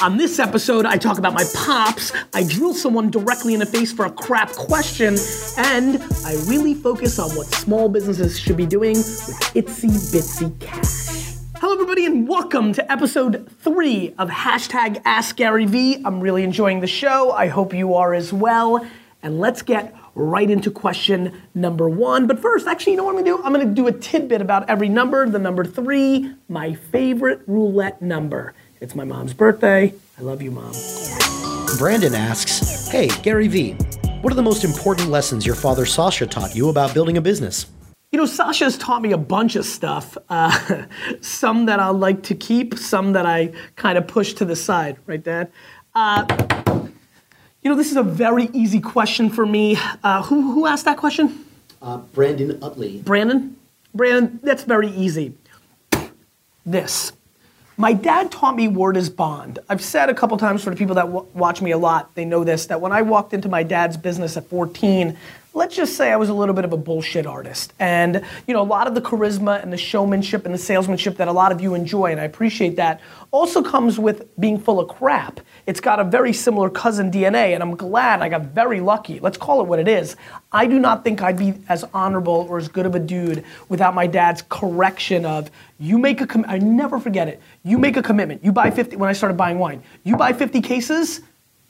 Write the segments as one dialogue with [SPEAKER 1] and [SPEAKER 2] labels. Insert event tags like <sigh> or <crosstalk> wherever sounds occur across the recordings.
[SPEAKER 1] On this episode, I talk about my pops, I drill someone directly in the face for a crap question, and I really focus on what small businesses should be doing with itsy bitsy cash. Hello, everybody, and welcome to episode three of hashtag Ask Gary Vee. I'm really enjoying the show. I hope you are as well. And let's get right into question number one. But first, actually, you know what I'm gonna do? I'm gonna do a tidbit about every number. The number three, my favorite roulette number. It's my mom's birthday. I love you, mom.
[SPEAKER 2] Brandon asks, Hey, Gary Vee, what are the most important lessons your father Sasha taught you about building a business?
[SPEAKER 1] You know, Sasha's taught me a bunch of stuff. Uh, <laughs> some that I like to keep, some that I kind of push to the side, right, Dad? Uh, you know, this is a very easy question for me. Uh, who, who asked that question?
[SPEAKER 2] Uh, Brandon Utley.
[SPEAKER 1] Brandon? Brandon, that's very easy. This. My dad taught me word is bond. I've said a couple times for the people that w- watch me a lot, they know this, that when I walked into my dad's business at 14, let's just say I was a little bit of a bullshit artist. And, you know, a lot of the charisma and the showmanship and the salesmanship that a lot of you enjoy, and I appreciate that, also comes with being full of crap. It's got a very similar cousin DNA, and I'm glad I got very lucky. Let's call it what it is. I do not think I'd be as honorable or as good of a dude without my dad's correction of, you make a I never forget it. You make a commitment. You buy 50, when I started buying wine, you buy 50 cases,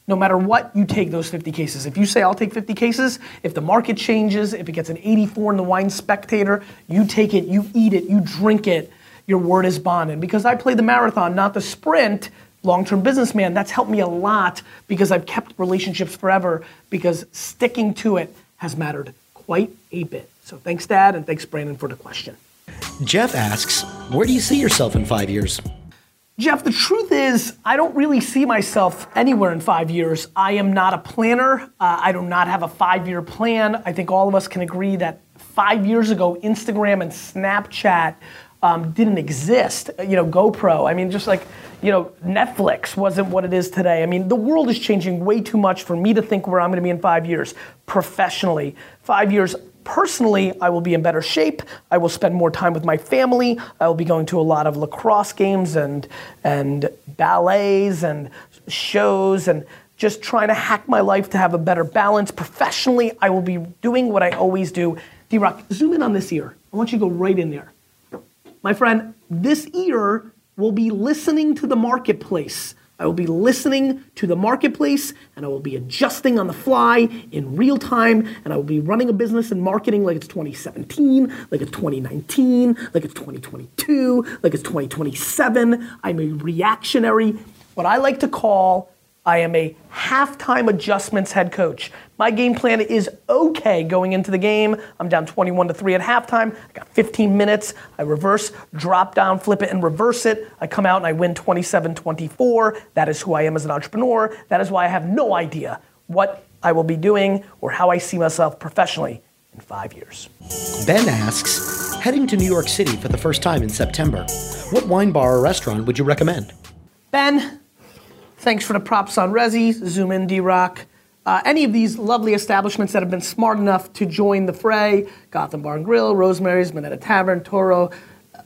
[SPEAKER 1] no matter what, you take those 50 cases. If you say, I'll take 50 cases, if the market changes, if it gets an 84 in the wine spectator, you take it, you eat it, you drink it, your word is bond. And because I play the marathon, not the sprint, long term businessman, that's helped me a lot because I've kept relationships forever because sticking to it has mattered quite a bit. So thanks, Dad, and thanks, Brandon, for the question.
[SPEAKER 2] Jeff asks, Where do you see yourself in five years?
[SPEAKER 1] Jeff, the truth is, I don't really see myself anywhere in five years. I am not a planner. Uh, I do not have a five year plan. I think all of us can agree that five years ago, Instagram and Snapchat um, didn't exist. You know, GoPro, I mean, just like, you know, Netflix wasn't what it is today. I mean, the world is changing way too much for me to think where I'm gonna be in five years professionally. Five years personally, I will be in better shape. I will spend more time with my family. I will be going to a lot of lacrosse games and and ballets and shows and just trying to hack my life to have a better balance. Professionally, I will be doing what I always do. D-Rock, zoom in on this ear. I want you to go right in there. My friend, this ear will be listening to the marketplace. I will be listening to the marketplace and I will be adjusting on the fly in real time and I will be running a business and marketing like it's 2017, like it's 2019, like it's 2022, like it's 2027. I'm a reactionary, what I like to call I am a halftime adjustments head coach. My game plan is okay going into the game. I'm down 21 to 3 at halftime. I got 15 minutes. I reverse, drop down, flip it, and reverse it. I come out and I win 27 24. That is who I am as an entrepreneur. That is why I have no idea what I will be doing or how I see myself professionally in five years.
[SPEAKER 2] Ben asks, Heading to New York City for the first time in September, what wine bar or restaurant would you recommend?
[SPEAKER 1] Ben, Thanks for the props on Resy, Zoom in, D-Rock. Uh, any of these lovely establishments that have been smart enough to join the fray, Gotham Bar and Grill, Rosemary's, Minetta Tavern, Toro,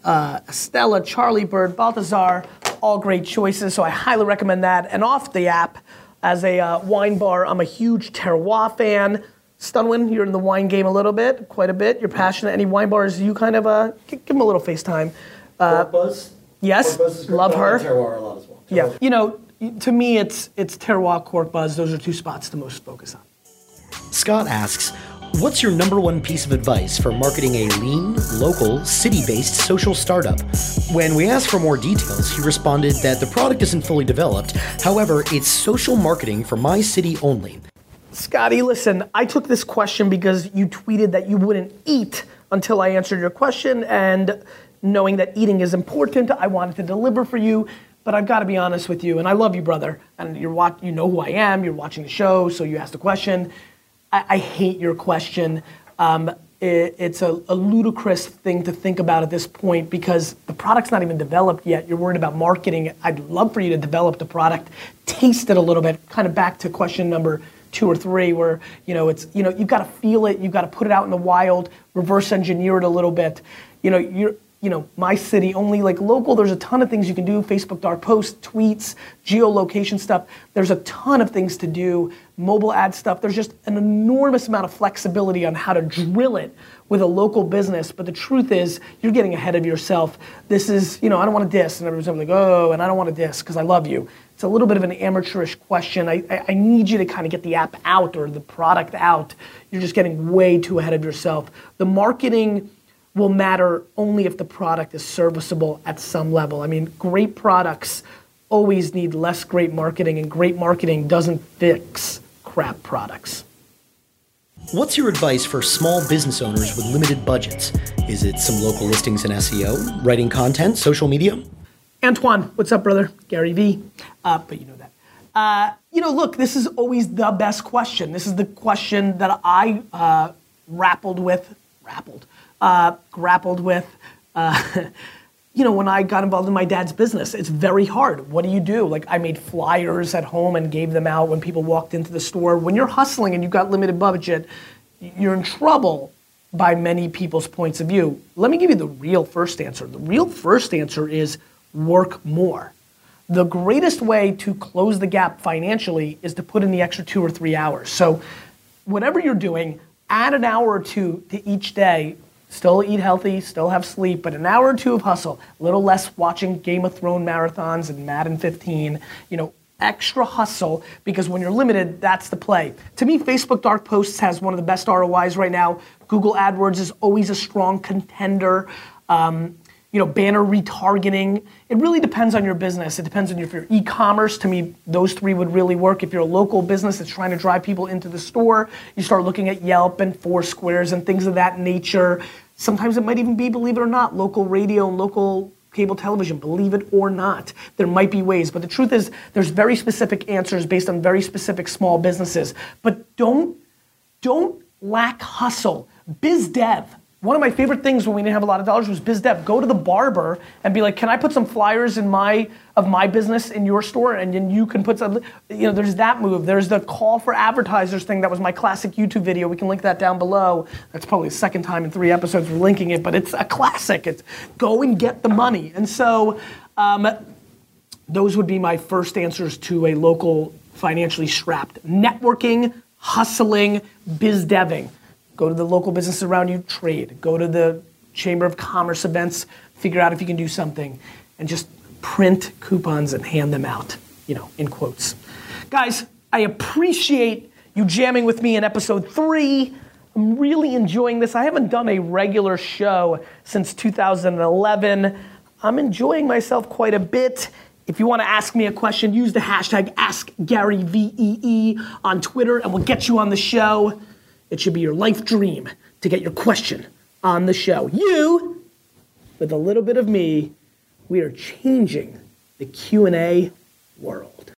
[SPEAKER 1] uh, Stella, Charlie Bird, Balthazar, all great choices, so I highly recommend that. And off the app, as a uh, wine bar, I'm a huge terroir fan. Stunwin, you're in the wine game a little bit, quite a bit. You're passionate. Any wine bars you kind of, uh, give them a little FaceTime.
[SPEAKER 3] Uh, Buzz?
[SPEAKER 1] Yes,
[SPEAKER 3] Buzz
[SPEAKER 1] love her.
[SPEAKER 3] Terroir a lot as well.
[SPEAKER 1] Yeah, you know, to me, it's it's terroir, Corkbuzz. Those are two spots to most focus on.
[SPEAKER 2] Scott asks, What's your number one piece of advice for marketing a lean, local, city based social startup? When we asked for more details, he responded that the product isn't fully developed. However, it's social marketing for my city only.
[SPEAKER 1] Scotty, listen, I took this question because you tweeted that you wouldn't eat until I answered your question, and knowing that eating is important, I wanted to deliver for you. But I've got to be honest with you, and I love you, brother. And you're watch, you know who I am. You're watching the show, so you asked a question. I, I hate your question. Um, it, it's a, a, ludicrous thing to think about at this point because the product's not even developed yet. You're worried about marketing. I'd love for you to develop the product, taste it a little bit. Kind of back to question number two or three, where you know it's you know you've got to feel it. You've got to put it out in the wild, reverse engineer it a little bit. You know you're you know, my city only, like local, there's a ton of things you can do. Facebook dark posts, tweets, geolocation stuff. There's a ton of things to do, mobile ad stuff. There's just an enormous amount of flexibility on how to drill it with a local business. But the truth is, you're getting ahead of yourself. This is, you know, I don't want to diss. And everyone's like, oh, and I don't want to diss because I love you. It's a little bit of an amateurish question. I, I, I need you to kind of get the app out or the product out. You're just getting way too ahead of yourself. The marketing, will matter only if the product is serviceable at some level. I mean, great products always need less great marketing, and great marketing doesn't fix crap products.
[SPEAKER 2] What's your advice for small business owners with limited budgets? Is it some local listings and SEO, writing content, social media?
[SPEAKER 1] Antoine, what's up, brother? Gary V. Uh, but you know that. Uh, you know, look, this is always the best question. This is the question that I uh, grappled with, grappled, uh, grappled with. Uh, <laughs> you know, when I got involved in my dad's business, it's very hard. What do you do? Like, I made flyers at home and gave them out when people walked into the store. When you're hustling and you've got limited budget, you're in trouble by many people's points of view. Let me give you the real first answer. The real first answer is work more. The greatest way to close the gap financially is to put in the extra two or three hours. So, whatever you're doing, add an hour or two to each day Still eat healthy, still have sleep, but an hour or two of hustle. A little less watching Game of Thrones marathons and Madden 15. You know, extra hustle because when you're limited, that's the play. To me, Facebook Dark Posts has one of the best ROIs right now. Google AdWords is always a strong contender. Um, you know, banner retargeting. It really depends on your business. It depends on if you're e-commerce. To me, those three would really work. If you're a local business that's trying to drive people into the store, you start looking at Yelp and Foursquares and things of that nature. Sometimes it might even be, believe it or not, local radio and local cable television, believe it or not. There might be ways, but the truth is there's very specific answers based on very specific small businesses. But don't don't lack hustle. Biz dev one of my favorite things when we didn't have a lot of dollars was biz dev. Go to the barber and be like, "Can I put some flyers in my of my business in your store?" And then you can put some. You know, there's that move. There's the call for advertisers thing. That was my classic YouTube video. We can link that down below. That's probably the second time in three episodes we're linking it, but it's a classic. It's go and get the money. And so, um, those would be my first answers to a local financially strapped networking, hustling, biz deving. Go to the local businesses around you, trade. Go to the Chamber of Commerce events, figure out if you can do something, and just print coupons and hand them out, you know, in quotes. Guys, I appreciate you jamming with me in episode three. I'm really enjoying this. I haven't done a regular show since 2011. I'm enjoying myself quite a bit. If you want to ask me a question, use the hashtag AskGaryVEE on Twitter and we'll get you on the show. It should be your life dream to get your question on the show. You, with a little bit of me, we are changing the Q&A world.